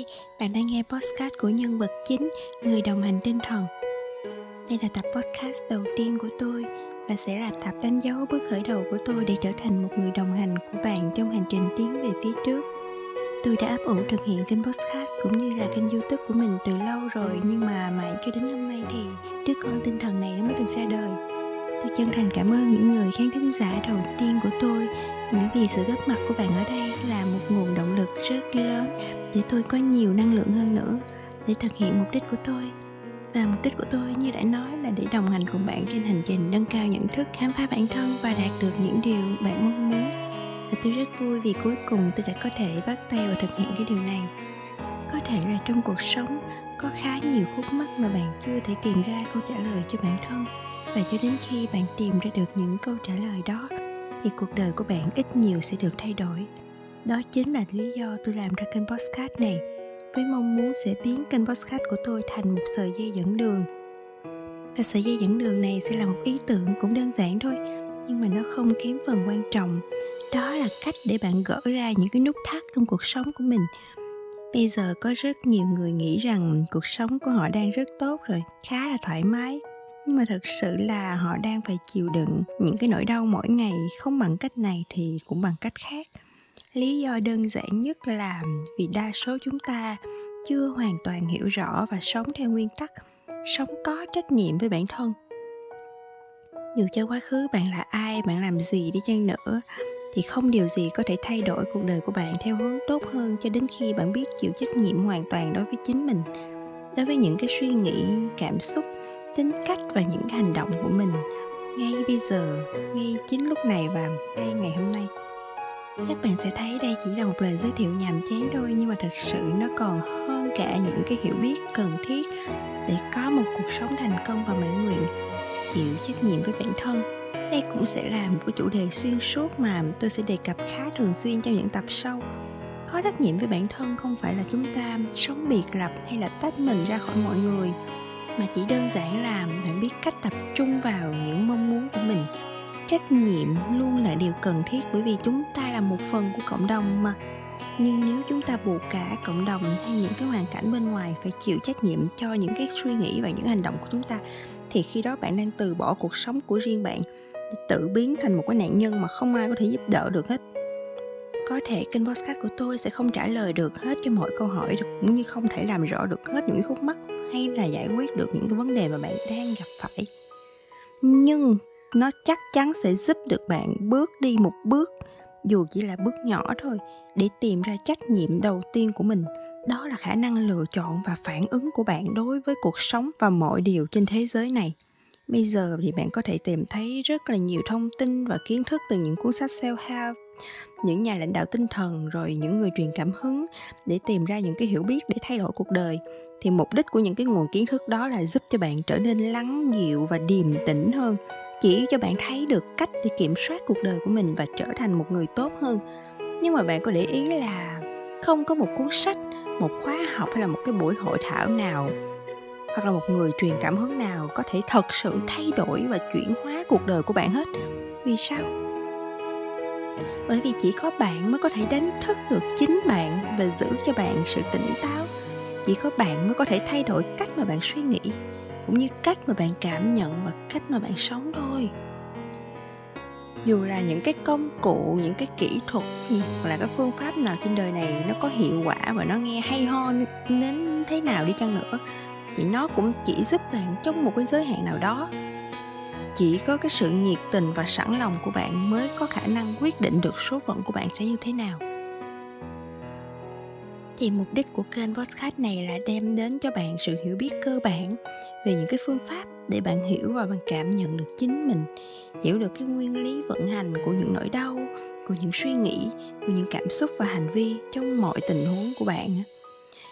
đây, bạn đang nghe podcast của nhân vật chính, người đồng hành tinh thần. Đây là tập podcast đầu tiên của tôi và sẽ là tập đánh dấu bước khởi đầu của tôi để trở thành một người đồng hành của bạn trong hành trình tiến về phía trước. Tôi đã ấp ủ thực hiện kênh podcast cũng như là kênh youtube của mình từ lâu rồi nhưng mà mãi cho đến hôm nay thì đứa con tinh thần này nó mới được ra đời. Tôi chân thành cảm ơn những người khán thính giả đầu tiên của tôi. Bởi vì sự góp mặt của bạn ở đây là một nguồn động lực rất lớn để tôi có nhiều năng lượng hơn nữa để thực hiện mục đích của tôi. Và mục đích của tôi như đã nói là để đồng hành cùng bạn trên hành trình nâng cao nhận thức, khám phá bản thân và đạt được những điều bạn mong muốn. Và tôi rất vui vì cuối cùng tôi đã có thể bắt tay vào thực hiện cái điều này. Có thể là trong cuộc sống, có khá nhiều khúc mắc mà bạn chưa thể tìm ra câu trả lời cho bản thân và cho đến khi bạn tìm ra được những câu trả lời đó, thì cuộc đời của bạn ít nhiều sẽ được thay đổi. Đó chính là lý do tôi làm ra kênh podcast này, với mong muốn sẽ biến kênh podcast của tôi thành một sợi dây dẫn đường. Và sợi dây dẫn đường này sẽ là một ý tưởng cũng đơn giản thôi, nhưng mà nó không kém phần quan trọng. Đó là cách để bạn gỡ ra những cái nút thắt trong cuộc sống của mình. Bây giờ có rất nhiều người nghĩ rằng cuộc sống của họ đang rất tốt rồi, khá là thoải mái nhưng mà thật sự là họ đang phải chịu đựng những cái nỗi đau mỗi ngày không bằng cách này thì cũng bằng cách khác. Lý do đơn giản nhất là vì đa số chúng ta chưa hoàn toàn hiểu rõ và sống theo nguyên tắc sống có trách nhiệm với bản thân. Dù cho quá khứ bạn là ai, bạn làm gì đi chăng nữa, thì không điều gì có thể thay đổi cuộc đời của bạn theo hướng tốt hơn cho đến khi bạn biết chịu trách nhiệm hoàn toàn đối với chính mình. Đối với những cái suy nghĩ, cảm xúc tính cách và những hành động của mình ngay bây giờ, ngay chính lúc này và ngay ngày hôm nay. Các bạn sẽ thấy đây chỉ là một lời giới thiệu nhàm chán thôi, nhưng mà thật sự nó còn hơn cả những cái hiểu biết cần thiết để có một cuộc sống thành công và mãn nguyện, chịu trách nhiệm với bản thân. Đây cũng sẽ là một cái chủ đề xuyên suốt mà tôi sẽ đề cập khá thường xuyên trong những tập sau. Có trách nhiệm với bản thân không phải là chúng ta sống biệt lập hay là tách mình ra khỏi mọi người mà chỉ đơn giản là bạn biết cách tập trung vào những mong muốn của mình. Trách nhiệm luôn là điều cần thiết bởi vì chúng ta là một phần của cộng đồng mà. Nhưng nếu chúng ta buộc cả cộng đồng hay những cái hoàn cảnh bên ngoài phải chịu trách nhiệm cho những cái suy nghĩ và những hành động của chúng ta, thì khi đó bạn đang từ bỏ cuộc sống của riêng bạn để tự biến thành một cái nạn nhân mà không ai có thể giúp đỡ được hết. Có thể kênh podcast của tôi sẽ không trả lời được hết cho mọi câu hỏi, cũng như không thể làm rõ được hết những khúc mắc hay là giải quyết được những cái vấn đề mà bạn đang gặp phải. Nhưng nó chắc chắn sẽ giúp được bạn bước đi một bước, dù chỉ là bước nhỏ thôi, để tìm ra trách nhiệm đầu tiên của mình. Đó là khả năng lựa chọn và phản ứng của bạn đối với cuộc sống và mọi điều trên thế giới này. Bây giờ thì bạn có thể tìm thấy rất là nhiều thông tin và kiến thức từ những cuốn sách self-help những nhà lãnh đạo tinh thần, rồi những người truyền cảm hứng để tìm ra những cái hiểu biết để thay đổi cuộc đời. Thì mục đích của những cái nguồn kiến thức đó là giúp cho bạn trở nên lắng dịu và điềm tĩnh hơn, chỉ cho bạn thấy được cách để kiểm soát cuộc đời của mình và trở thành một người tốt hơn. Nhưng mà bạn có để ý là không có một cuốn sách, một khóa học hay là một cái buổi hội thảo nào hoặc là một người truyền cảm hứng nào có thể thật sự thay đổi và chuyển hóa cuộc đời của bạn hết. Vì sao? Bởi vì chỉ có bạn mới có thể đánh thức được chính bạn và giữ cho bạn sự tỉnh táo. Chỉ có bạn mới có thể thay đổi cách mà bạn suy nghĩ, cũng như cách mà bạn cảm nhận và cách mà bạn sống thôi. Dù là những cái công cụ, những cái kỹ thuật hoặc là cái phương pháp nào trên đời này nó có hiệu quả và nó nghe hay ho đến thế nào đi chăng nữa, thì nó cũng chỉ giúp bạn trong một cái giới hạn nào đó chỉ có cái sự nhiệt tình và sẵn lòng của bạn mới có khả năng quyết định được số phận của bạn sẽ như thế nào. Thì mục đích của kênh podcast này là đem đến cho bạn sự hiểu biết cơ bản về những cái phương pháp để bạn hiểu và bạn cảm nhận được chính mình, hiểu được cái nguyên lý vận hành của những nỗi đau, của những suy nghĩ, của những cảm xúc và hành vi trong mọi tình huống của bạn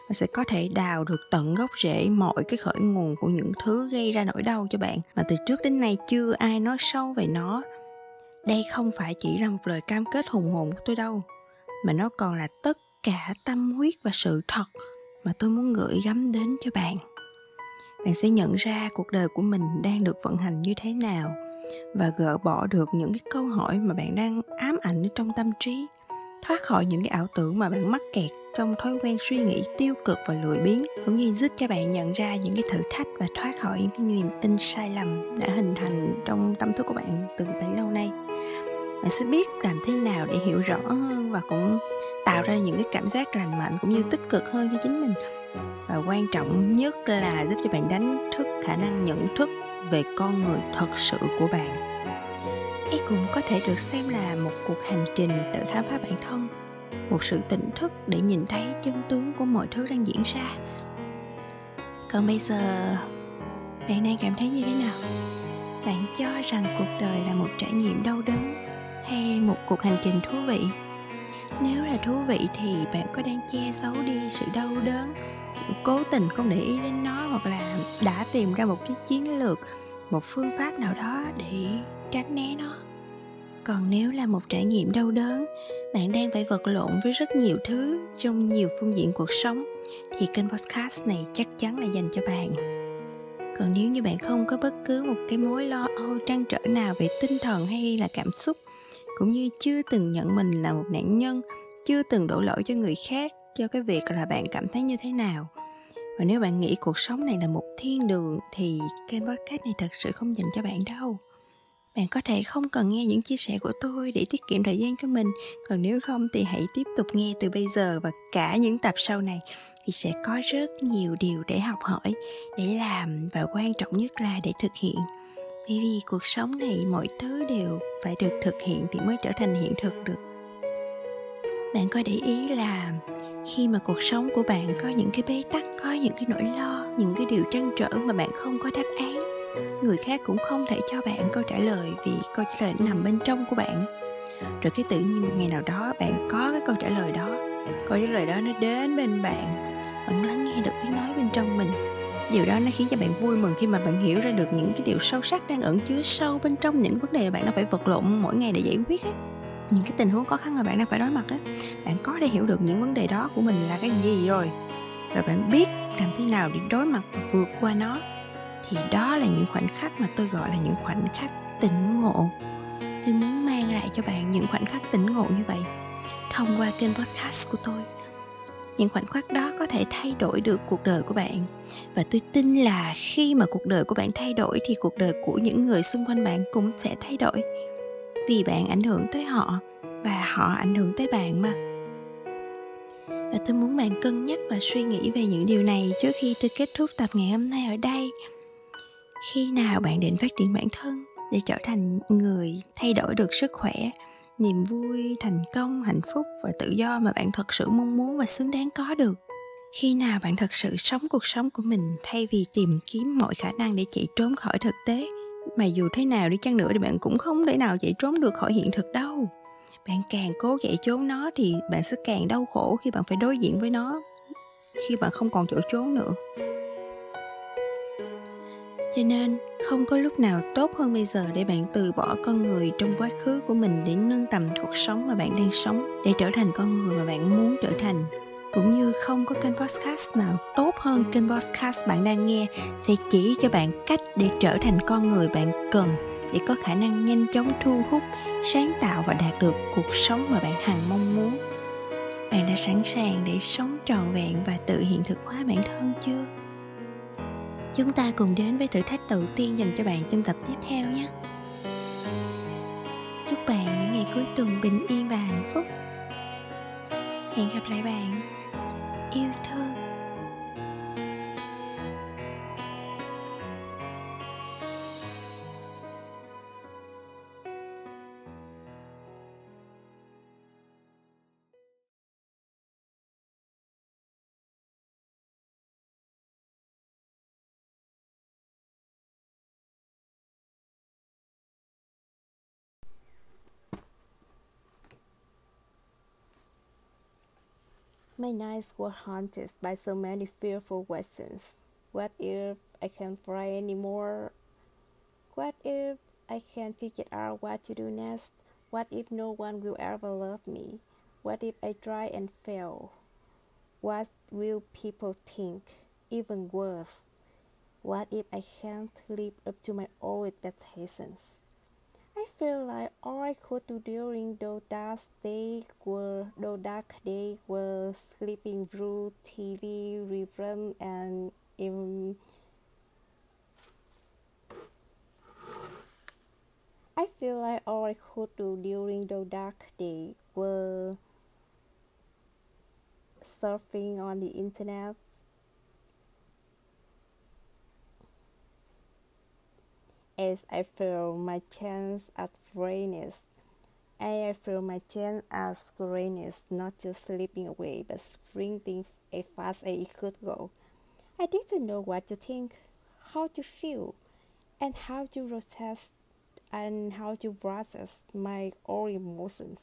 và sẽ có thể đào được tận gốc rễ mọi cái khởi nguồn của những thứ gây ra nỗi đau cho bạn. Mà từ trước đến nay chưa ai nói sâu về nó. Đây không phải chỉ là một lời cam kết hùng hồn của tôi đâu, mà nó còn là tất cả tâm huyết và sự thật mà tôi muốn gửi gắm đến cho bạn. Bạn sẽ nhận ra cuộc đời của mình đang được vận hành như thế nào và gỡ bỏ được những cái câu hỏi mà bạn đang ám ảnh trong tâm trí thoát khỏi những cái ảo tưởng mà bạn mắc kẹt trong thói quen suy nghĩ tiêu cực và lười biếng, cũng như giúp cho bạn nhận ra những cái thử thách và thoát khỏi những cái niềm tin sai lầm đã hình thành trong tâm thức của bạn từ bấy lâu nay. Bạn sẽ biết làm thế nào để hiểu rõ hơn và cũng tạo ra những cái cảm giác lành mạnh cũng như tích cực hơn cho chính mình. Và quan trọng nhất là giúp cho bạn đánh thức khả năng nhận thức về con người thật sự của bạn. Đây cũng có thể được xem là một cuộc hành trình tự khám phá bản thân, một sự tỉnh thức để nhìn thấy chân tướng của mọi thứ đang diễn ra. Còn bây giờ, bạn đang cảm thấy như thế nào? Bạn cho rằng cuộc đời là một trải nghiệm đau đớn hay một cuộc hành trình thú vị? Nếu là thú vị thì bạn có đang che giấu đi sự đau đớn, cố tình không để ý đến nó hoặc là đã tìm ra một cái chiến lược, một phương pháp nào đó để tránh né nó. Còn nếu là một trải nghiệm đau đớn, bạn đang phải vật lộn với rất nhiều thứ trong nhiều phương diện cuộc sống, thì kênh podcast này chắc chắn là dành cho bạn. Còn nếu như bạn không có bất cứ một cái mối lo âu trăn trở nào về tinh thần hay là cảm xúc, cũng như chưa từng nhận mình là một nạn nhân, chưa từng đổ lỗi cho người khác cho cái việc là bạn cảm thấy như thế nào. Và nếu bạn nghĩ cuộc sống này là một thiên đường, thì kênh podcast này thật sự không dành cho bạn đâu bạn có thể không cần nghe những chia sẻ của tôi để tiết kiệm thời gian của mình. Còn nếu không thì hãy tiếp tục nghe từ bây giờ và cả những tập sau này. Thì sẽ có rất nhiều điều để học hỏi, để làm và quan trọng nhất là để thực hiện. Bởi vì cuộc sống này mọi thứ đều phải được thực hiện thì mới trở thành hiện thực được. Bạn có để ý là khi mà cuộc sống của bạn có những cái bế tắc, có những cái nỗi lo, những cái điều trăn trở mà bạn không có đáp án người khác cũng không thể cho bạn câu trả lời vì câu trả lời nằm bên trong của bạn. Rồi cái tự nhiên một ngày nào đó bạn có cái câu trả lời đó. Câu trả lời đó nó đến bên bạn bạn lắng nghe được tiếng nói bên trong mình. Điều đó nó khiến cho bạn vui mừng khi mà bạn hiểu ra được những cái điều sâu sắc đang ẩn chứa sâu bên trong những vấn đề mà bạn đang phải vật lộn mỗi ngày để giải quyết ấy những cái tình huống khó khăn mà bạn đang phải đối mặt á, bạn có để hiểu được những vấn đề đó của mình là cái gì rồi. Và bạn biết làm thế nào để đối mặt và vượt qua nó thì đó là những khoảnh khắc mà tôi gọi là những khoảnh khắc tỉnh ngộ. Tôi muốn mang lại cho bạn những khoảnh khắc tỉnh ngộ như vậy. Thông qua kênh podcast của tôi, những khoảnh khắc đó có thể thay đổi được cuộc đời của bạn. Và tôi tin là khi mà cuộc đời của bạn thay đổi thì cuộc đời của những người xung quanh bạn cũng sẽ thay đổi. Vì bạn ảnh hưởng tới họ và họ ảnh hưởng tới bạn mà. Và tôi muốn bạn cân nhắc và suy nghĩ về những điều này trước khi tôi kết thúc tập ngày hôm nay ở đây khi nào bạn định phát triển bản thân để trở thành người thay đổi được sức khỏe, niềm vui, thành công, hạnh phúc và tự do mà bạn thật sự mong muốn và xứng đáng có được? Khi nào bạn thật sự sống cuộc sống của mình thay vì tìm kiếm mọi khả năng để chạy trốn khỏi thực tế? Mà dù thế nào đi chăng nữa thì bạn cũng không thể nào chạy trốn được khỏi hiện thực đâu. Bạn càng cố chạy trốn nó thì bạn sẽ càng đau khổ khi bạn phải đối diện với nó, khi bạn không còn chỗ trốn nữa cho nên, không có lúc nào tốt hơn bây giờ để bạn từ bỏ con người trong quá khứ của mình để nâng tầm cuộc sống mà bạn đang sống, để trở thành con người mà bạn muốn trở thành. Cũng như không có kênh podcast nào tốt hơn kênh podcast bạn đang nghe sẽ chỉ cho bạn cách để trở thành con người bạn cần để có khả năng nhanh chóng thu hút, sáng tạo và đạt được cuộc sống mà bạn hằng mong muốn. Bạn đã sẵn sàng để sống trọn vẹn và tự hiện thực hóa bản thân chưa? Chúng ta cùng đến với thử thách đầu tiên dành cho bạn trong tập tiếp theo nhé. Chúc bạn những ngày cuối tuần bình yên và hạnh phúc. Hẹn gặp lại bạn. Yêu thương. My nights were haunted by so many fearful questions. What if I can't fly anymore? What if I can't figure out what to do next? What if no one will ever love me? What if I try and fail? What will people think? Even worse, what if I can't live up to my old expectations? I feel like all I could do during those dark days were those dark days were sleeping through TV rerun and in I feel like all I could do during those dark days were surfing on the internet as I feel my chance at greatness. I feel my chance at greatness, not just slipping away, but sprinting as fast as it could go. I didn't know what to think, how to feel, and how to process and how to process my own emotions.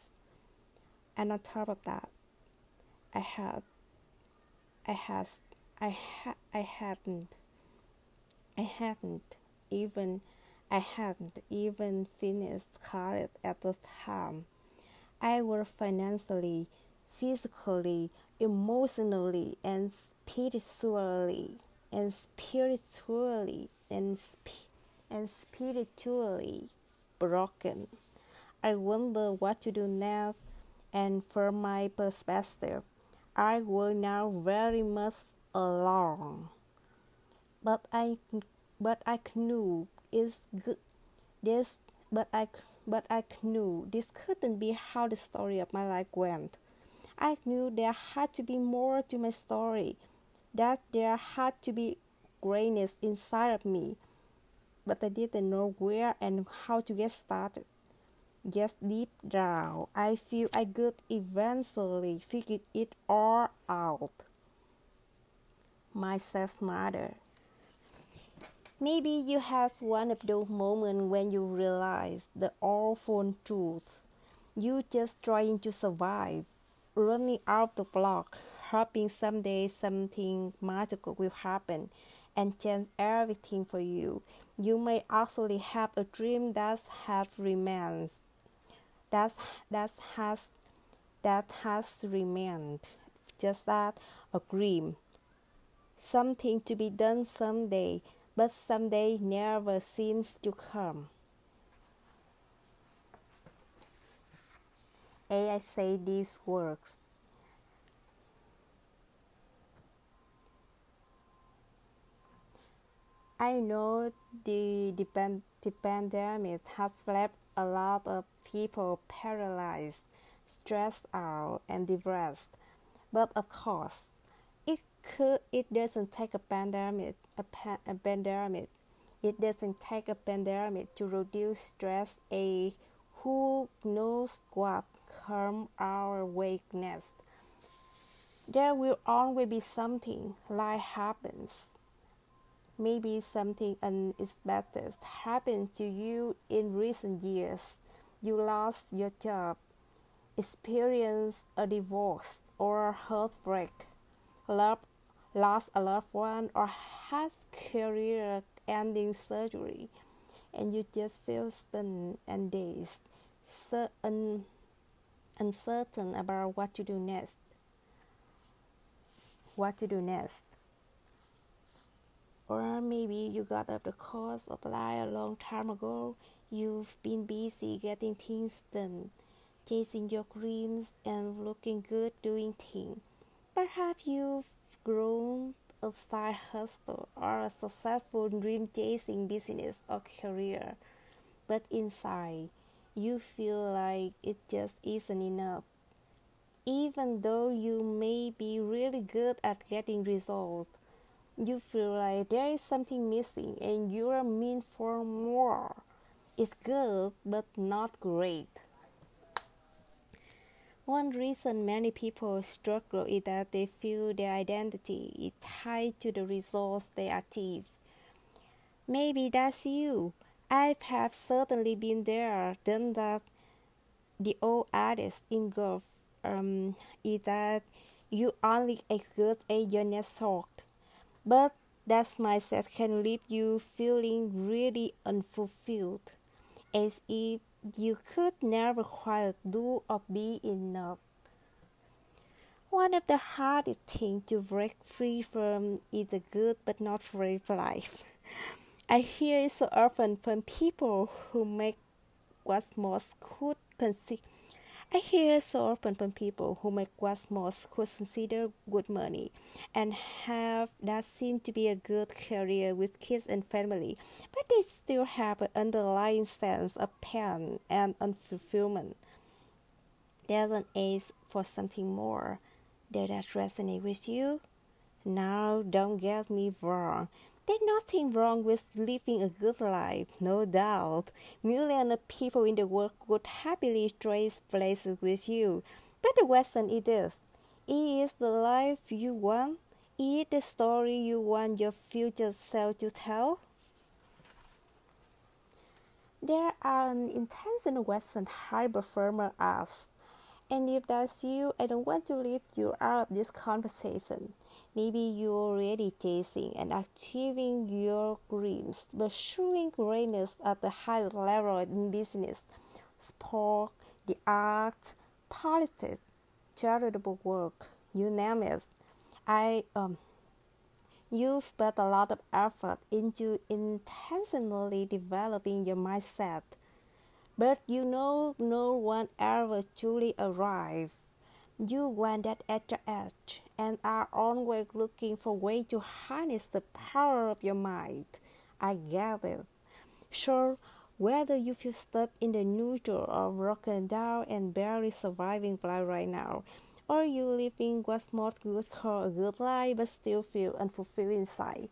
And on top of that, I had, I had, I had, I hadn't, I hadn't even I hadn't even finished college at the time. I was financially, physically, emotionally, and spiritually, and spiritually, and, sp- and spiritually broken. I wonder what to do now, and from my perspective, I was now very much alone. But I, but I knew is good. This, but I, but I knew this couldn't be how the story of my life went. I knew there had to be more to my story, that there had to be greatness inside of me, but I didn't know where and how to get started. Just deep down, I feel I could eventually figure it all out. My stepmother. Maybe you have one of those moments when you realize the awful truth. You just trying to survive, running out the block, hoping someday something magical will happen and change everything for you. You may actually have a dream that has remained, that that has that has remained just that a dream, something to be done someday but someday never seems to come. As I say these words, I know the, the pandemic has left a lot of people paralyzed, stressed out, and depressed. But of course, could it doesn't take a pandemic a, pa- a pandemic. It doesn't take a pandemic to reduce stress. A who knows what calm our weakness. There will always be something life happens. Maybe something unexpected happened to you in recent years. You lost your job experienced a divorce or a heartbreak lost a loved one, or has career ending surgery, and you just feel stunned and dazed, un- uncertain about what to do next. What to do next. Or maybe you got up the course of life a long time ago. You've been busy getting things done, chasing your dreams and looking good doing things. Perhaps you've grown a side hustle or a successful dream chasing business or career, but inside you feel like it just isn't enough. Even though you may be really good at getting results, you feel like there is something missing and you are meant for more. It's good, but not great. One reason many people struggle is that they feel their identity is tied to the results they achieve. Maybe that's you. I have certainly been there, done that. The old adage in golf um, is that you only as as your next shot. But that mindset can leave you feeling really unfulfilled, as if you could never quite do or be enough. One of the hardest things to break free from is a good but not free life. I hear it so often from people who make what most could consider. I hear so often from people who make what most could consider good money and have that seem to be a good career with kids and family, but they still have an underlying sense of pain and unfulfillment. There's an ace for something more. Does that resonate with you? Now, don't get me wrong. There's nothing wrong with living a good life, no doubt. Millions of people in the world would happily trade places with you. But the question is Is the life you want? Is the story you want your future self to tell? There are an intentional Western high performer asks, and if that's you, I don't want to leave you out of this conversation. Maybe you're already chasing and achieving your dreams, pursuing greatness at the highest level in business, sport, the arts, politics, charitable work, you name it. I um, you've put a lot of effort into intentionally developing your mindset, but you know no one ever truly arrives you want that extra edge and are always looking for ways to harness the power of your mind. I get it. Sure, whether you feel stuck in the neutral or broken down and barely surviving life right now, or you living what's more good called a good life but still feel unfulfilled inside,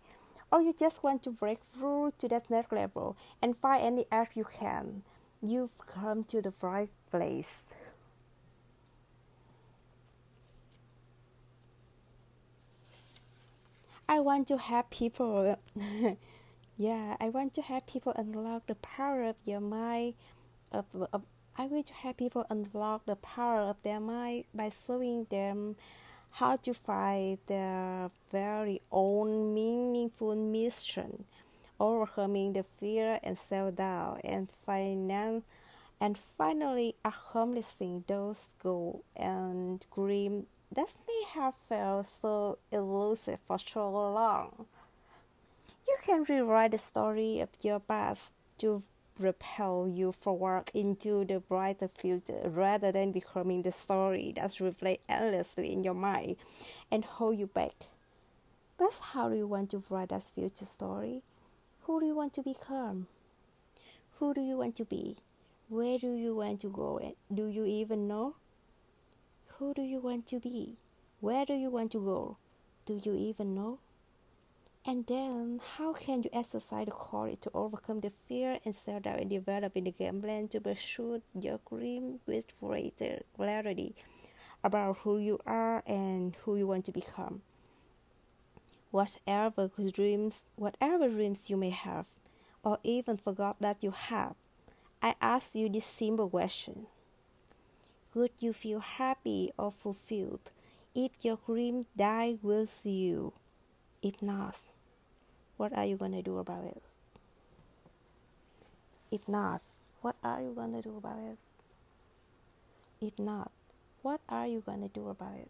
or you just want to break through to that next level and find any edge you can, you've come to the right place. I want to have people, yeah, I want to have people unlock the power of your mind. Of, of, I wish to have people unlock the power of their mind by showing them how to find their very own meaningful mission, overcoming the fear and self doubt, and finance, and finally accomplishing those goals and dreams that may have felt so elusive for so long. You can rewrite the story of your past to propel you forward into the brighter future rather than becoming the story that's replays endlessly in your mind and hold you back. That's how you want to write that future story? Who do you want to become? Who do you want to be? Where do you want to go? Eh, do you even know? Who do you want to be? Where do you want to go? Do you even know? And then, how can you exercise the courage to overcome the fear and self doubt and developing the game plan to pursue your dream with greater clarity about who you are and who you want to become? Whatever dreams, whatever dreams you may have, or even forgot that you have, I ask you this simple question would you feel happy or fulfilled if your dream died with you? If not, what are you gonna do about it? If not, what are you gonna do about it? If not, what are you gonna do about it?